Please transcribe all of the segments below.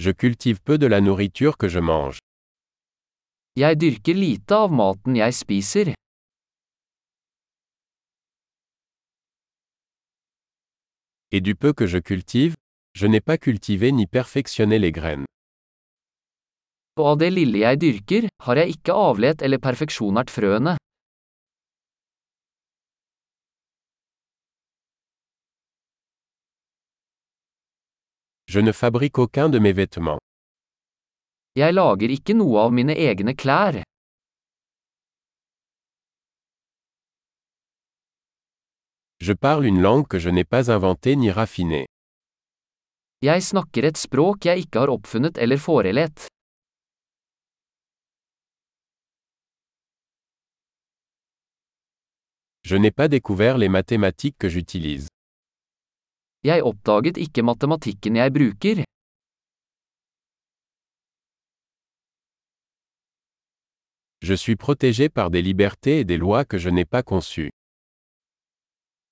Je cultive peu de la nourriture que je mange. Jeg dyrker lite av maten jeg spiser. Et du peu que je cultive, je n'ai pas cultivé ni perfectionné les graines. Og av det lille jeg dyrker, har jeg ikke avlet eller perfeksjonert frøene. Je ne fabrique aucun de mes vêtements. Jeg lager ikke noe av mine egne klær. Je parle une langue que je n'ai pas inventée ni raffinée. Jeg snakker et språk jeg ikke har oppfunnet eller forelett. Je n'ai pas découvert les mathématiques que j'utilise. Jeg oppdaget ikke matematikken jeg bruker. Je suis protégé par des libertés et des lois que je n'ai pas conçues.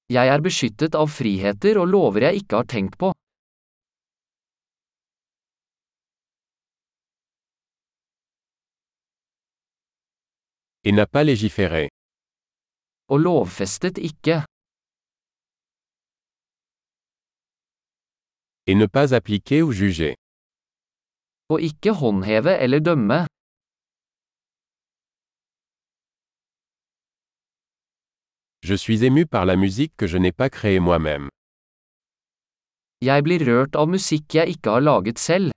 Jeg er beskyttet av friheter og lover jeg ikke har tenkt på. Et n'a pas légiféré. Og lovfestet ikke. Et ne pas appliquer ou juger. Og ikke håndheve eller dømme. Je suis ému par la musique que je n'ai pas créée moi-même. Jeg blir rørt av musikk jeg ikke har laget selv.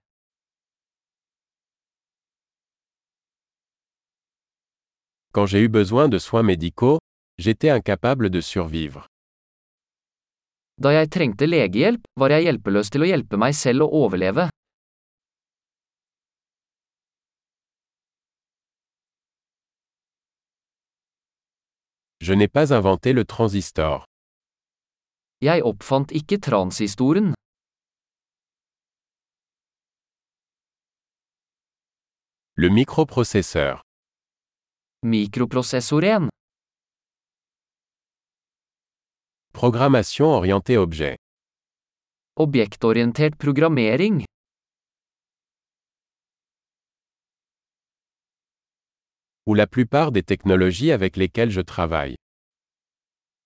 Quand j'ai eu besoin de soins médicaux, j'étais incapable de survivre. Da jeg trengte legehjelp, var jeg hjelpeløs til å hjelpe meg selv å overleve. Je n'ai pas inventé le transistor. Jeg oppfant ikke transistoren. Le microprocesseur. Mikroprosessoren. Programmation orientée objet. Objektorientert programmering. Ou la plupart des technologies avec lesquelles je travaille.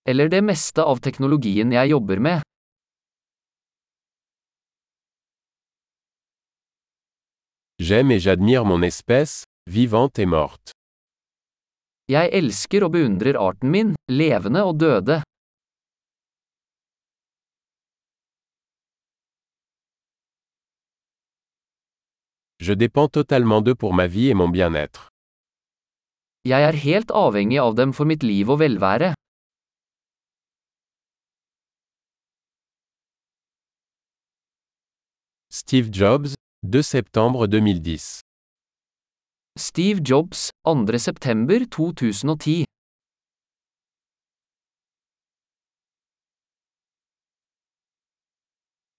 Eller det meste av teknologien jeg jobber med. J'aime et j'admire mon espèce, vivante et morte. Jeg elsker og beundrer arten min, levende og døde. Je dépends totalement d'eux pour ma vie et mon bien-être. Jeg er helt avhengig av dem for mitt liv og velvære. Steve Jobs, 2 septembre 2010. Steve Jobs, 2. september 2010